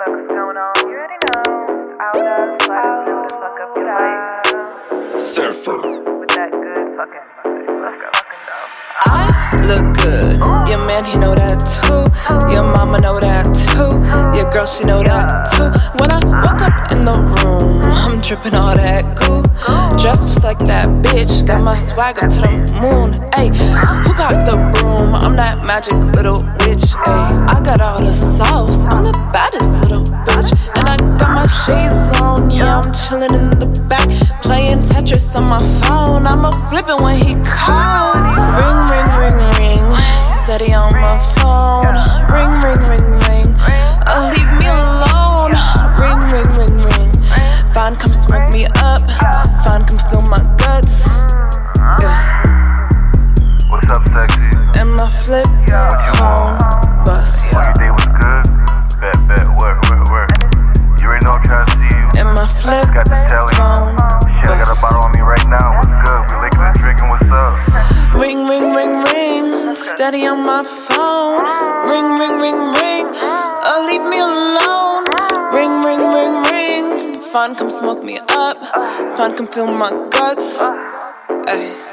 fuck's going on. You already know. Out us, slide into the fuck up your life. Surfer. With that good fucking I look good. Your man, he know that too. Your mama know that too. Your girl, she know that too. When I walk up in the room, I'm dripping all that goo. Dressed like that bitch, got my swag up to the moon. Hey, who got the broom? I'm that magic little witch. Ayy, I got all the shades on. Yeah, I'm chilling in the back. Playing Tetris on my phone. I'ma flip it when he call. Flip Got to tell you. phone Shit, I got a bottle on me right now. What's good? We licking and drinking. What's up? Ring, ring, ring, ring. Steady on my phone. Ring, ring, ring, ring. Uh, leave me alone. Ring, ring, ring, ring. Fun, come smoke me up. Fun, come fill my guts. Ay.